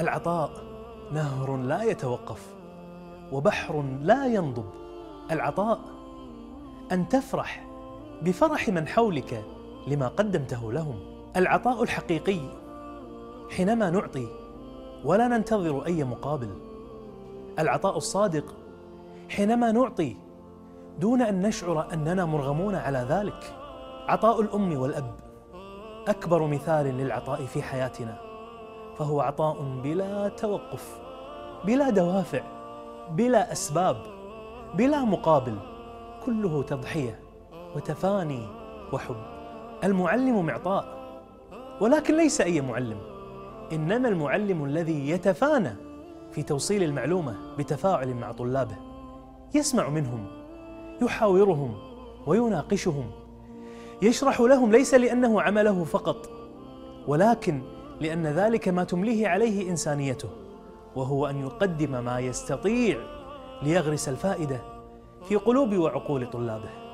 العطاء نهر لا يتوقف وبحر لا ينضب. العطاء أن تفرح بفرح من حولك لما قدمته لهم. العطاء الحقيقي حينما نعطي ولا ننتظر أي مقابل. العطاء الصادق حينما نعطي دون أن نشعر أننا مرغمون على ذلك. عطاء الأم والأب أكبر مثال للعطاء في حياتنا. فهو عطاء بلا توقف بلا دوافع بلا أسباب بلا مقابل كله تضحية وتفاني وحب. المعلم معطاء ولكن ليس أي معلم. إنما المعلم الذي يتفانى في توصيل المعلومة بتفاعل مع طلابه. يسمع منهم يحاورهم ويناقشهم. يشرح لهم ليس لأنه عمله فقط ولكن لأن ذلك ما تمليه عليه إنسانيته وهو أن يقدم ما يستطيع ليغرس الفائدة في قلوب وعقول طلابه.